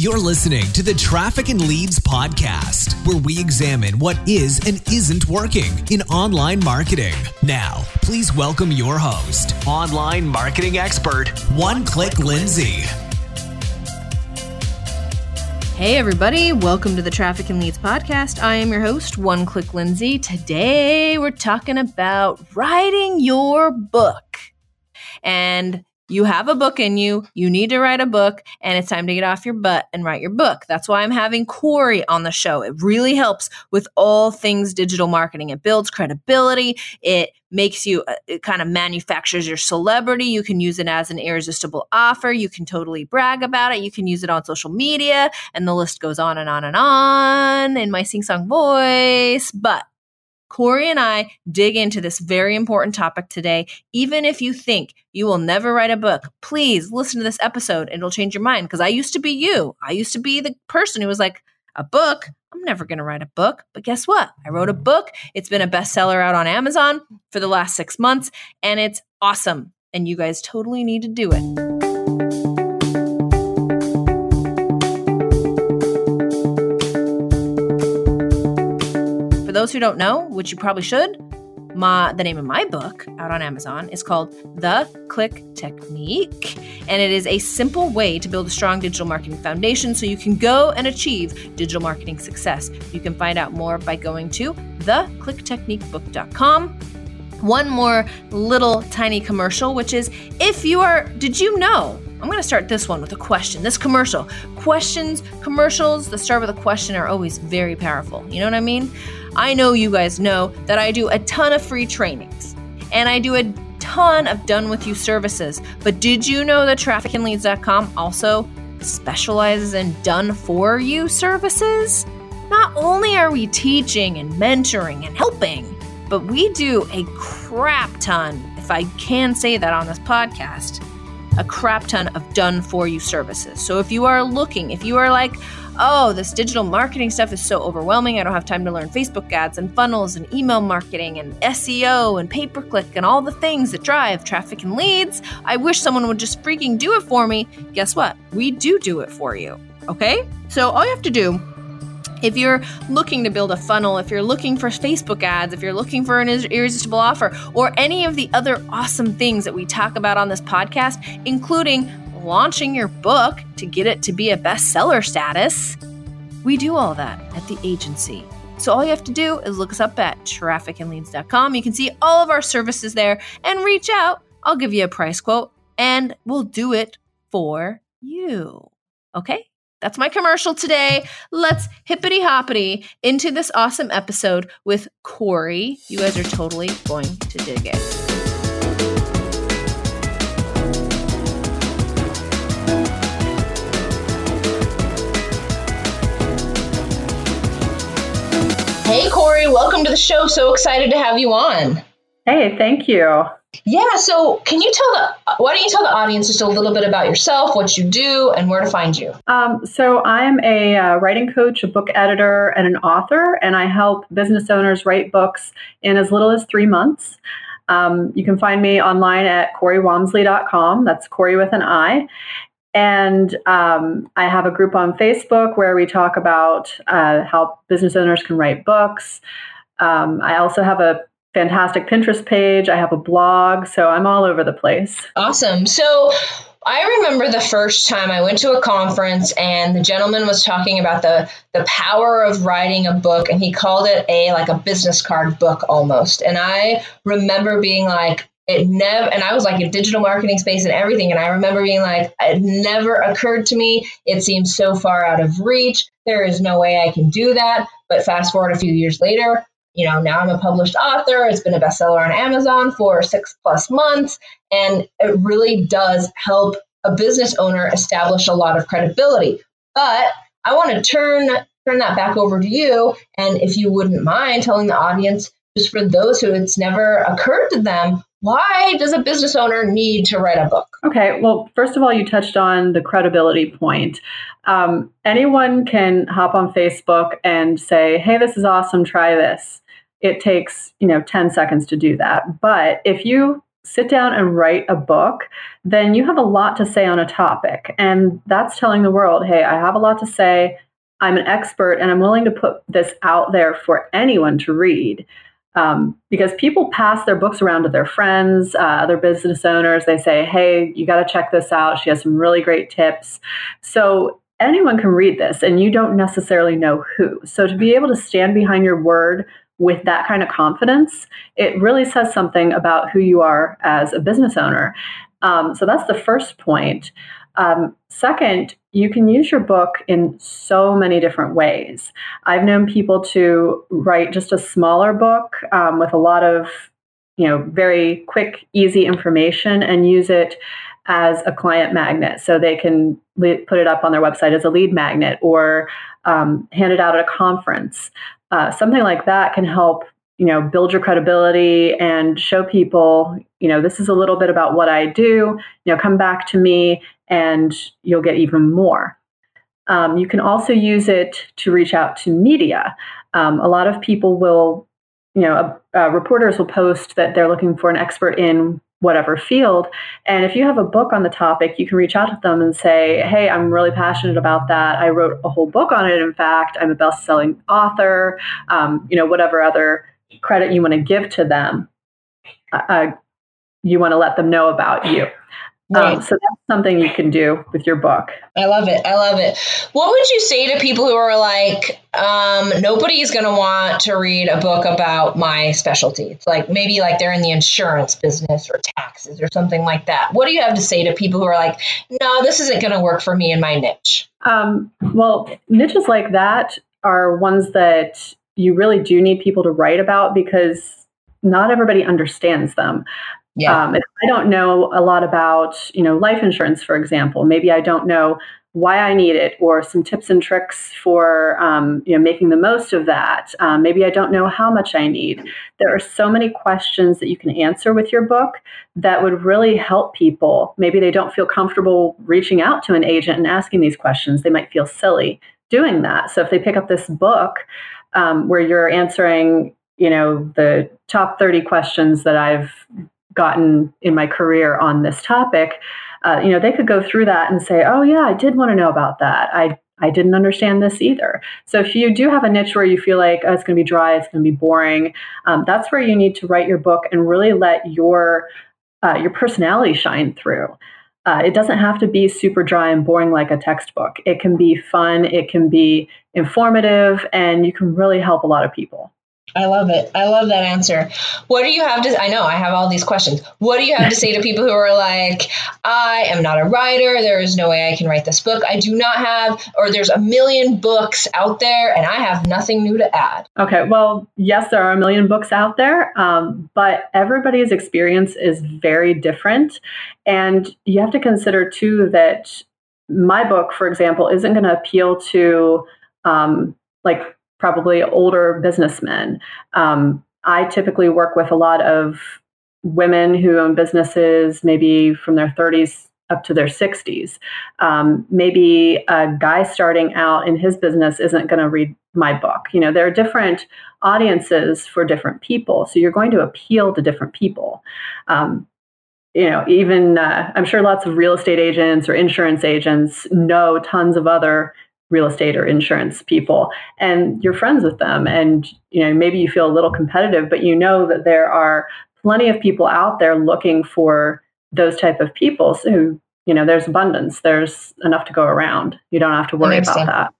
You're listening to the Traffic and Leads podcast, where we examine what is and isn't working in online marketing. Now, please welcome your host, online marketing expert, One Click Lindsay. Hey, everybody, welcome to the Traffic and Leads podcast. I am your host, One Click Lindsay. Today, we're talking about writing your book. And you have a book in you, you need to write a book, and it's time to get off your butt and write your book. That's why I'm having Cori on the show. It really helps with all things digital marketing. It builds credibility, it makes you, uh, it kind of manufactures your celebrity. You can use it as an irresistible offer. You can totally brag about it. You can use it on social media, and the list goes on and on and on in my sing song voice. But Cori and I dig into this very important topic today. Even if you think you will never write a book, please listen to this episode it'll change your mind. Because I used to be you. I used to be the person who was like, a book? I'm never going to write a book. But guess what? I wrote a book. It's been a bestseller out on Amazon for the last six months, and it's awesome. And you guys totally need to do it. Those who don't know, which you probably should, my the name of my book out on Amazon is called The Click Technique, and it is a simple way to build a strong digital marketing foundation so you can go and achieve digital marketing success. You can find out more by going to theclicktechniquebook.com. One more little tiny commercial, which is if you are, did you know? I'm going to start this one with a question. This commercial. Questions, commercials that start with a question are always very powerful. You know what I mean? I know you guys know that I do a ton of free trainings and I do a ton of done with you services. But did you know that trafficandleads.com also specializes in done for you services? Not only are we teaching and mentoring and helping, but we do a crap ton, if I can say that on this podcast, a crap ton of done for you services. So if you are looking, if you are like, oh, this digital marketing stuff is so overwhelming. I don't have time to learn Facebook ads and funnels and email marketing and SEO and pay per click and all the things that drive traffic and leads. I wish someone would just freaking do it for me. Guess what? We do do it for you. Okay? So all you have to do if you're looking to build a funnel, if you're looking for Facebook ads, if you're looking for an irresistible offer, or any of the other awesome things that we talk about on this podcast, including launching your book to get it to be a bestseller status. We do all that at the agency. So all you have to do is look us up at trafficandleads.com. You can see all of our services there and reach out. I'll give you a price quote and we'll do it for you. Okay? That's my commercial today. Let's hippity hoppity into this awesome episode with Cori. You guys are totally going to dig it. Hey, Cori, welcome to the show. So excited to have you on. Hey, thank you. Yeah, so can you tell the why don't you tell the audience just a little bit about yourself, what you do, and where to find you? Um, so I'm a uh, writing coach, a book editor, and an author, and I help business owners write books in as little as three months. Um, you can find me online at CoriWamsley.com. That's Cori with an I. And um, I have a group on Facebook where we talk about uh, how business owners can write books. Um, I also have a fantastic Pinterest page. I have a blog, so I'm all over the place. Awesome. So I remember the first time I went to a conference and the gentleman was talking about the the power of writing a book and he called it a like a business card book almost. And I remember being like, it never and i was like a digital marketing space and everything and i remember being like it never occurred to me. It seems so far out of reach. There is no way i can do that. But fast forward a few years later you know now i'm a published author. It's been a bestseller on amazon for six plus months and it really does help a business owner establish a lot of credibility. But i want to turn turn that back over to you and if you wouldn't mind telling the audience just for those who it's never occurred to them why does a business owner need to write a book? Okay, well, first of all, you touched on the credibility point. Um, anyone can hop on Facebook and say, hey, this is awesome, try this. It takes, you know, 10 seconds to do that. But if you sit down and write a book, then you have a lot to say on a topic. And that's telling the world, hey, I have a lot to say. I'm an expert and I'm willing to put this out there for anyone to read. Um, because people pass their books around to their friends, uh, other business owners. They say, hey, you got to check this out. She has some really great tips. So anyone can read this, and you don't necessarily know who. So to be able to stand behind your word with that kind of confidence, it really says something about who you are as a business owner. Um, so that's the first point. Um, second, you can use your book in so many different ways. I've known people to write just a smaller book um, with a lot of, you know, very quick, easy information and use it as a client magnet. So they can put it up on their website as a lead magnet or um, hand it out at a conference. Uh, something like that can help you know build your credibility and show people you know this is a little bit about what i do you know come back to me and you'll get even more um, you can also use it to reach out to media um, a lot of people will you know uh, uh, reporters will post that they're looking for an expert in whatever field. And if you have a book on the topic, you can reach out to them and say, Hey, I'm really passionate about that. I wrote a whole book on it. In fact, I'm a best selling author, um, you know, whatever other credit you want to give to them, uh, uh you want to let them know about you. Um, right. Um, so that's something you can do with your book. I love it. I love it. What would you say to people who are like, um, nobody's going to want to read a book about my specialty? It's like maybe like they're in the insurance business or taxes or something like that. What do you have to say to people who are like, no, this isn't going to work for me in my niche? Um, well, niches like that are ones that you really do need people to write about because not everybody understands them. Yeah. Um, if I don't know a lot about, you know, life insurance, for example, maybe I don't know why I need it or some tips and tricks for, um, you know, making the most of that. Um, maybe I don't know how much I need. There are so many questions that you can answer with your book that would really help people. Maybe they don't feel comfortable reaching out to an agent and asking these questions. They might feel silly doing that. So if they pick up this book um, where you're answering, you know, the top 30 questions that I've gotten in my career on this topic, uh, you know, they could go through that and say, "Oh yeah, I did want to know about that. I I didn't understand this either." So if you do have a niche where you feel like oh, it's going to be dry, it's going to be boring, um, that's where you need to write your book and really let your uh, your personality shine through. Uh, it doesn't have to be super dry and boring like a textbook. It can be fun, it can be informative, and you can really help a lot of people. I love it. I love that answer. What do you have to I know I have all these questions. What do you have to say to people who are like, I am not a writer, there is no way I can write this book. I do not have or there's a million books out there and I have nothing new to add. Okay, well, yes, there are a million books out there, um, but everybody's experience is very different and you have to consider too that my book, for example, isn't going to appeal to um, like probably older businessmen. Um, I typically work with a lot of women who own businesses, maybe from their 30s up to their 60s. Um, maybe a guy starting out in his business isn't going to read my book. You know, there are different audiences for different people, so you're going to appeal to different people. Um, you know, even uh, I'm sure lots of real estate agents or insurance agents know tons of other real estate or insurance people and you're friends with them and you know maybe you feel a little competitive but you know that there are plenty of people out there looking for those type of people so you know there's abundance. There's enough to go around. You don't have to worry about sense. that.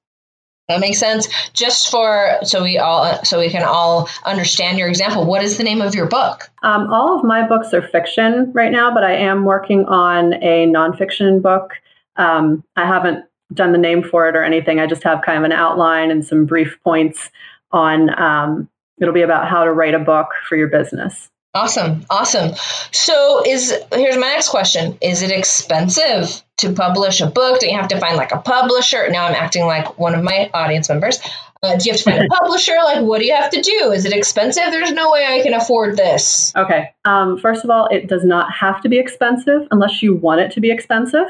That makes sense. Just for so we all so we can all understand your example what is the name of your book? Um, all of my books are fiction right now but i am working on a nonfiction book. Um, i haven't done the name for it or anything. I just have kind of an outline and some brief points on. Um, it'll be about how to write a book for your business. Awesome, awesome. So, is here's my next question: Is it expensive to publish a book? Do you have to find like a publisher? Now I'm acting like one of my audience members. Uh, do you have to find a publisher? Like, what do you have to do? Is it expensive? There's no way I can afford this. Okay. Um, first of all, it does not have to be expensive unless you want it to be expensive.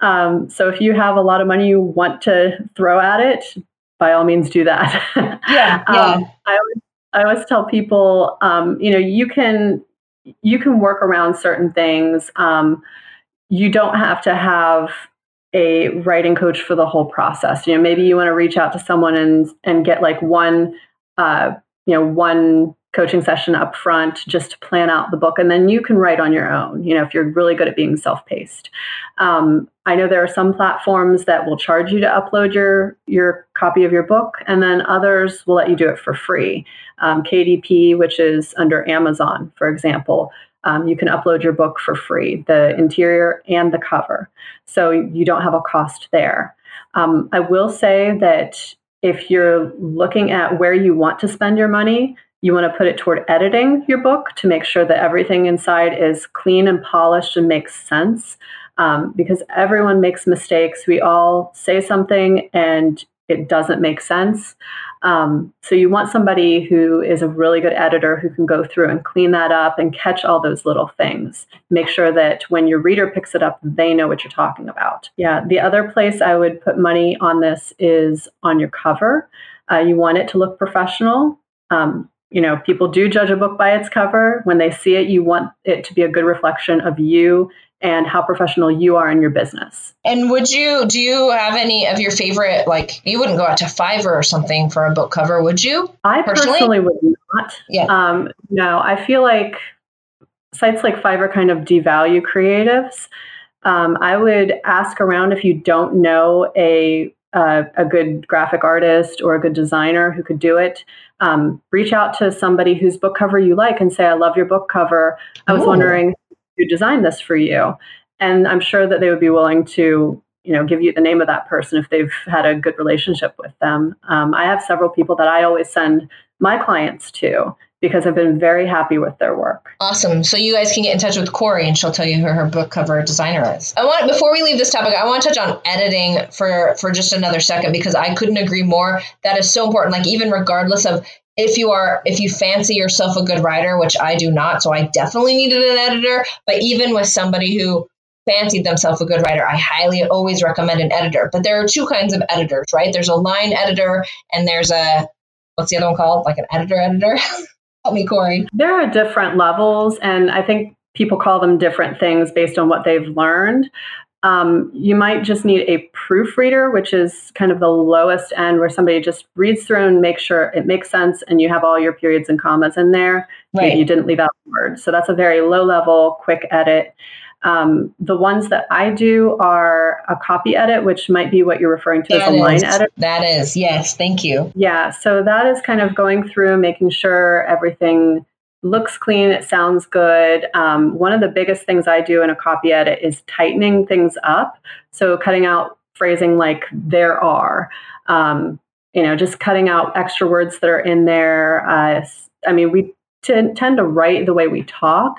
Um, so if you have a lot of money you want to throw at it, by all means do that. Yeah. yeah. um, I, always, I always tell people, um, you know, you can you can work around certain things. Um, you don't have to have a writing coach for the whole process. You know, maybe you want to reach out to someone and and get like one, uh, you know, one coaching session up front just to plan out the book and then you can write on your own you know if you're really good at being self-paced. Um, i know there are some platforms that will charge you to upload your your copy of your book and then others will let you do it for free. Um, kdp which is under amazon for example um, you can upload your book for free the interior and the cover. So you don't have a cost there. Um, i will say that if you're looking at where you want to spend your money you want to put it toward editing your book to make sure that everything inside is clean and polished and makes sense. Um, because everyone makes mistakes. We all say something and it doesn't make sense. Um, so you want somebody who is a really good editor who can go through and clean that up and catch all those little things. Make sure that when your reader picks it up, they know what you're talking about. Yeah. The other place I would put money on this is on your cover. Uh, you want it to look professional. Um, you know, people do judge a book by its cover. When they see it, you want it to be a good reflection of you and how professional you are in your business. And would you do you have any of your favorite like you wouldn't go out to Fiverr or something for a book cover, would you? I personally, personally would not. Yeah. Um, no, I feel like sites like Fiverr kind of devalue creatives. Um, I would ask around if you don't know a uh, a good graphic artist or a good designer who could do it um, reach out to somebody whose book cover you like and say, I love your book cover. I was Ooh. wondering who designed this for you. And I'm sure that they would be willing to, you know, give you the name of that person if they've had a good relationship with them. Um, I have several people that I always send my clients to because I've been very happy with their work. Awesome. So you guys can get in touch with Cori and she'll tell you who her book cover designer is. I want before we leave this topic, I want to touch on editing for for just another second because I couldn't agree more. That is so important. Like even regardless of if you are if you fancy yourself a good writer, which I do not, so I definitely needed an editor, but even with somebody who fancied themselves a good writer, I highly always recommend an editor. But there are two kinds of editors, right? There's a line editor and there's a what's the other one called? Like an editor editor. Help me, Cori. There are different levels, and I think people call them different things based on what they've learned. Um, you might just need a proofreader, which is kind of the lowest end where somebody just reads through and makes sure it makes sense and you have all your periods and commas in there. Right. Maybe you didn't leave out a word. So that's a very low level, quick edit. Um, the ones that I do are a copy edit, which might be what you're referring to that as a line edit. That is, yes, thank you. Yeah, so that is kind of going through, making sure everything looks clean, it sounds good. Um, one of the biggest things I do in a copy edit is tightening things up. So cutting out phrasing like there are, um, you know, just cutting out extra words that are in there. Uh, I mean, we t- tend to write the way we talk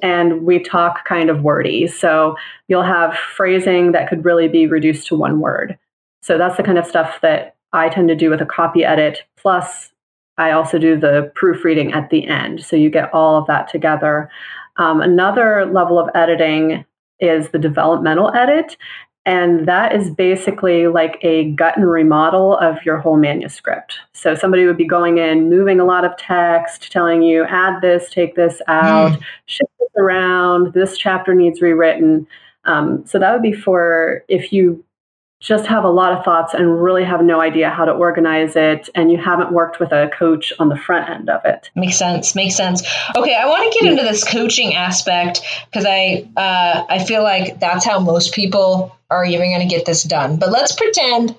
and we talk kind of wordy. So you'll have phrasing that could really be reduced to one word. So that's the kind of stuff that I tend to do with a copy edit. Plus, I also do the proofreading at the end. So you get all of that together. Um, another level of editing is the developmental edit. And that is basically like a gut and remodel of your whole manuscript. So somebody would be going in, moving a lot of text, telling you, add this, take this out, mm. shift this around, this chapter needs rewritten. Um, so that would be for if you just have a lot of thoughts and really have no idea how to organize it and you haven't worked with a coach on the front end of it. Makes sense makes sense. Okay i want to get into this coaching aspect because i uh, i feel like that's how most people are even going to get this done. But let's pretend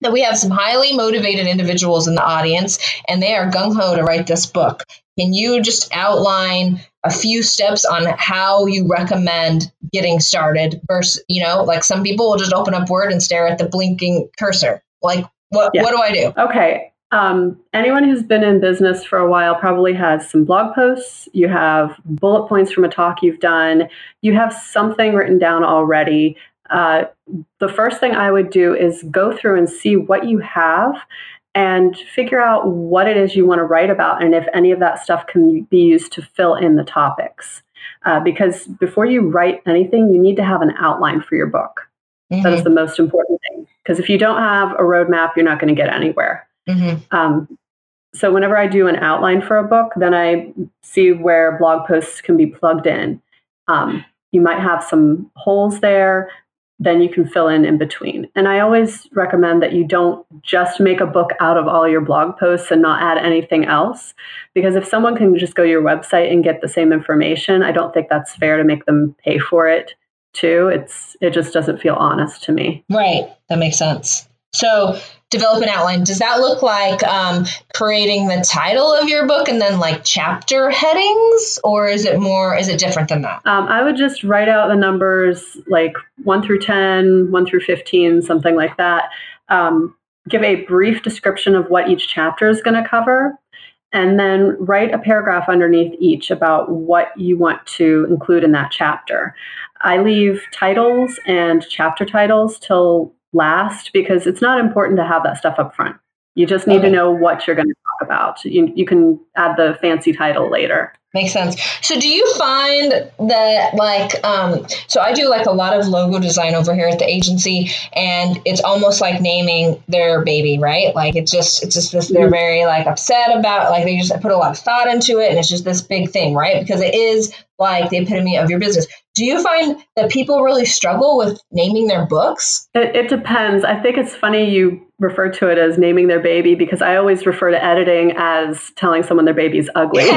that we have some highly motivated individuals in the audience and they are gung-ho to write this book can you just outline a few steps on how you recommend getting started versus, you know, like some people will just open up Word and stare at the blinking cursor. Like, what, yeah. what do I do? Okay. Um, anyone who's been in business for a while probably has some blog posts. You have bullet points from a talk you've done. You have something written down already. Uh, the first thing I would do is go through and see what you have and figure out what it is you want to write about and if any of that stuff can be used to fill in the topics. Uh, because before you write anything, you need to have an outline for your book. Mm-hmm. That is mm-hmm. the most important thing. Because if you don't have a roadmap, you're not going to get anywhere. Mm-hmm. Um, so whenever I do an outline for a book, then I see where blog posts can be plugged in. Um, you might have some holes there, then you can fill in in between. And I always recommend that you don't just make a book out of all your blog posts and not add anything else. Because if someone can just go to your website and get the same information, I don't think that's fair to make them pay for it too. It's it just doesn't feel honest to me. Right. That makes sense. So develop an outline. Does that look like um, creating the title of your book and then like chapter headings, or is it more? Is it different than that? Um, I would just write out the numbers like one through 10, 1 through 15, something like that. Um, give a brief description of what each chapter is going to cover. And then write a paragraph underneath each about what you want to include in that chapter. I leave titles and chapter titles till last because it's not important to have that stuff up front. You just need okay. to know what you're going to talk about. You, you can add the fancy title later. Makes sense. So, do you find that, like, um, so I do like a lot of logo design over here at the agency, and it's almost like naming their baby, right? Like, it's just, it's just this, they're mm-hmm. very like upset about, like, they just put a lot of thought into it, and it's just this big thing, right? Because it is like the epitome of your business. Do you find that people really struggle with naming their books? It, it, depends. I think it's funny you refer to it as naming their baby because I always refer to editing as telling someone their baby's ugly.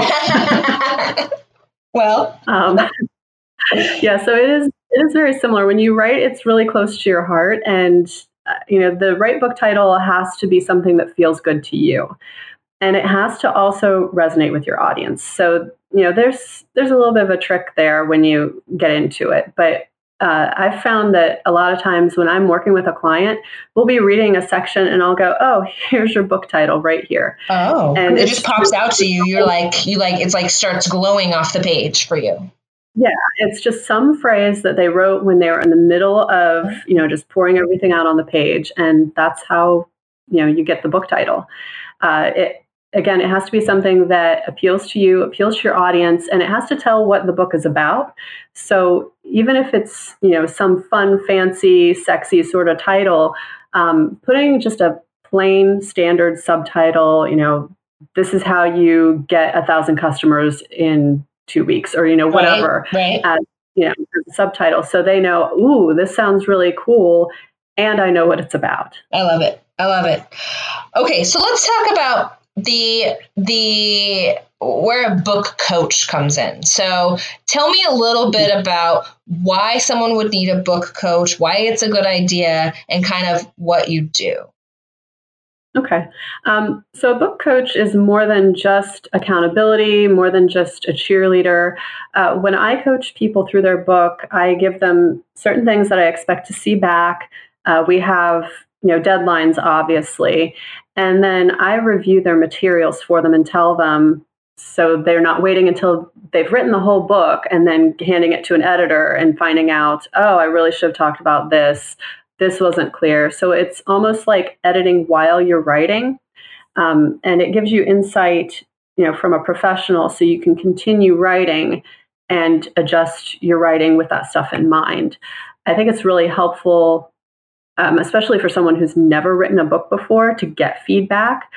well, um, yeah. So it is. It is very similar. When you write, it's really close to your heart, and uh, you know the right book title has to be something that feels good to you and it has to also resonate with your audience. So, you know, there's there's a little bit of a trick there when you get into it, but uh, I've found that a lot of times when I'm working with a client, we'll be reading a section and I'll go, "Oh, here's your book title right here." Oh, and it just pops out to you. You're like, you like, it's like starts glowing off the page for you. Yeah, it's just some phrase that they wrote when they were in the middle of, you know, just pouring everything out on the page, and that's how you know you get the book title. Uh, it, again, it has to be something that appeals to you, appeals to your audience, and it has to tell what the book is about. So even if it's you know some fun, fancy, sexy sort of title, um, putting just a plain standard subtitle, you know, this is how you get a thousand customers in two weeks, or you know whatever, right, right. As, you know, subtitle, so they know, ooh, this sounds really cool, and I know what it's about. I love it. I love it. Okay, so let's talk about the the where a book coach comes in. So tell me a little bit about why someone would need a book coach, why it's a good idea, and kind of what you do. Okay. Um, so a book coach is more than just accountability, more than just a cheerleader. Uh, when I coach people through their book, I give them certain things that I expect to see back. Uh, we have you know deadlines obviously and then I review their materials for them and tell them so they're not waiting until they've written the whole book and then handing it to an editor and finding out, oh, I really should have talked about this. This wasn't clear. So it's almost like editing while you're writing. Um, and it gives you insight, you know, from a professional so you can continue writing and adjust your writing with that stuff in mind. I think it's really helpful um, especially for someone who's never written a book before, to get feedback.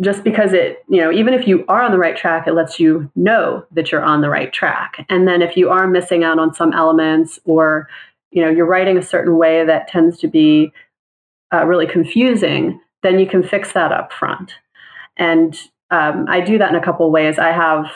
Just because it, you know, even if you are on the right track, it lets you know that you're on the right track. And then if you are missing out on some elements or, you know, you're writing a certain way that tends to be uh, really confusing, then you can fix that up front. And um, I do that in a couple ways. I have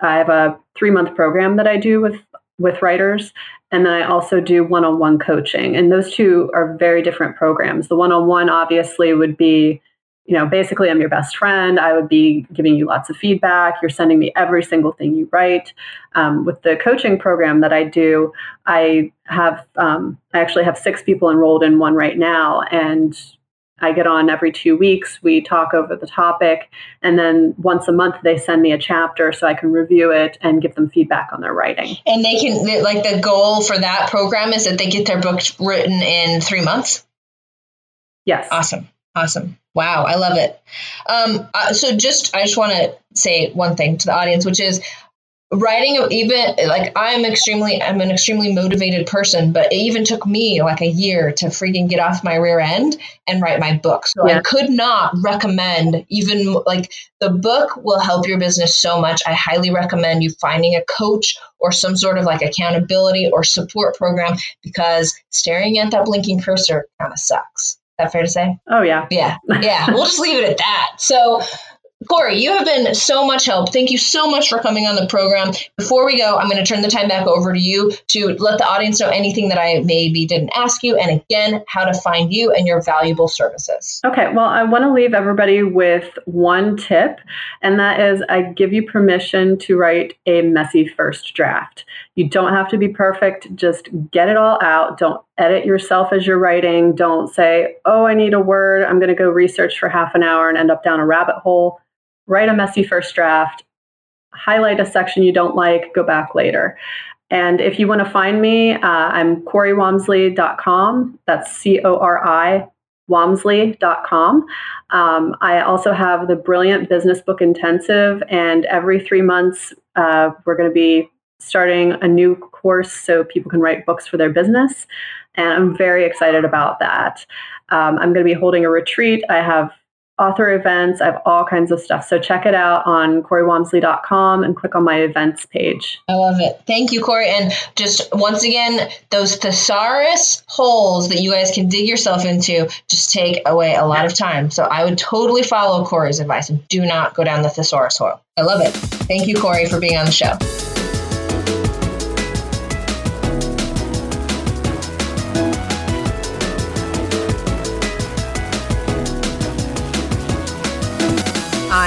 I have a three month program that I do with with writers, and then I also do one on one coaching. And those two are very different programs. The one on one, obviously, would be, you know, basically, I'm your best friend. I would be giving you lots of feedback. You're sending me every single thing you write. Um, with the coaching program that I do, I have, um, I actually have six people enrolled in one right now. And I get on every two weeks. We talk over the topic. And then once a month, they send me a chapter so I can review it and give them feedback on their writing. And they can, like, the goal for that program is that they get their book written in three months? Yes. Awesome. Awesome. Wow. I love it. Um, uh, so, just, I just want to say one thing to the audience, which is writing even like i'm extremely i'm an extremely motivated person but it even took me like a year to freaking get off my rear end and write my book. So yeah. i could not recommend even like the book will help your business so much. I highly recommend you finding a coach or some sort of like accountability or support program because staring at that blinking cursor kind of sucks. Is that fair to say? Oh yeah. Yeah. Yeah. We'll just leave it at that. So Cori, you have been so much help. Thank you so much for coming on the program. Before we go, I'm going to turn the time back over to you to let the audience know anything that I maybe didn't ask you, and again, how to find you and your valuable services. Okay, well, I want to leave everybody with one tip, and that is I give you permission to write a messy first draft. You don't have to be perfect, just get it all out. Don't edit yourself as you're writing. Don't say, oh, I need a word. I'm going to go research for half an hour and end up down a rabbit hole write a messy first draft, highlight a section you don't like, go back later. And if you want to find me, uh, I'm CoriWamsley.com. That's C O R I Wamsley.com. Um, I also have the Brilliant Business Book Intensive, and every three months, uh, we're going to be starting a new course so people can write books for their business. And I'm very excited about that. Um, I'm going to be holding a retreat. I have author events. I have all kinds of stuff. So check it out on CoriWamsley.com and click on my events page. I love it. Thank you, Cori. And just once again, those thesaurus holes that you guys can dig yourself into just take away a lot of time. So I would totally follow Cori's advice and do not go down the thesaurus hole. I love it. Thank you, Cori, for being on the show.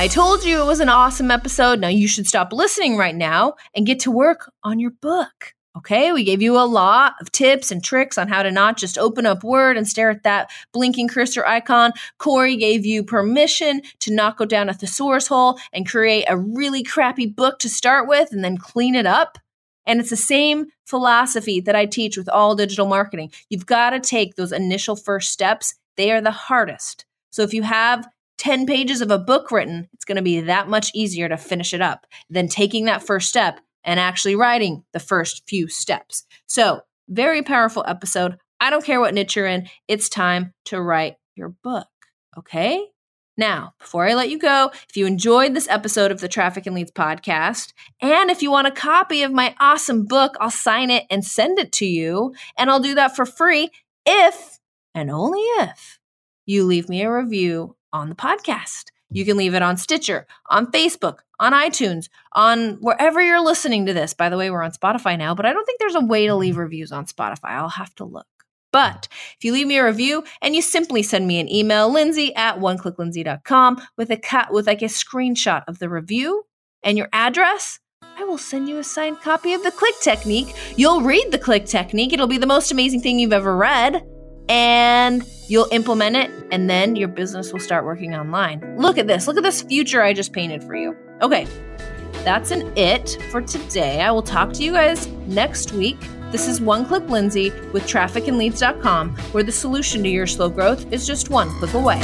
I told you it was an awesome episode. Now you should stop listening right now and get to work on your book. Okay, we gave you a lot of tips and tricks on how to not just open up Word and stare at that blinking cursor icon. Cori gave you permission to not go down a thesaurus hole and create a really crappy book to start with and then clean it up. And it's the same philosophy that I teach with all digital marketing. You've got to take those initial first steps, they are the hardest. So if you have 10 pages of a book written, it's going to be that much easier to finish it up than taking that first step and actually writing the first few steps. So, very powerful episode. I don't care what niche you're in, it's time to write your book. Okay? Now, before I let you go, if you enjoyed this episode of the Traffic and Leads podcast, and if you want a copy of my awesome book, I'll sign it and send it to you. And I'll do that for free if, and only if, you leave me a review on the podcast. You can leave it on Stitcher, on Facebook, on iTunes, on wherever you're listening to this. By the way, we're on Spotify now, but I don't think there's a way to leave reviews on Spotify. I'll have to look. But if you leave me a review and you simply send me an email, lindsay at oneclicklindsay.com with a cut with like a screenshot of the review and your address, I will send you a signed copy of the click technique. You'll read the click technique. It'll be the most amazing thing you've ever read and you'll implement it, and then your business will start working online. Look at this. Look at this future I just painted for you. Okay, that's an it for today. I will talk to you guys next week. This is One Click Lindsay with trafficandleads.com, where the solution to your slow growth is just one click away.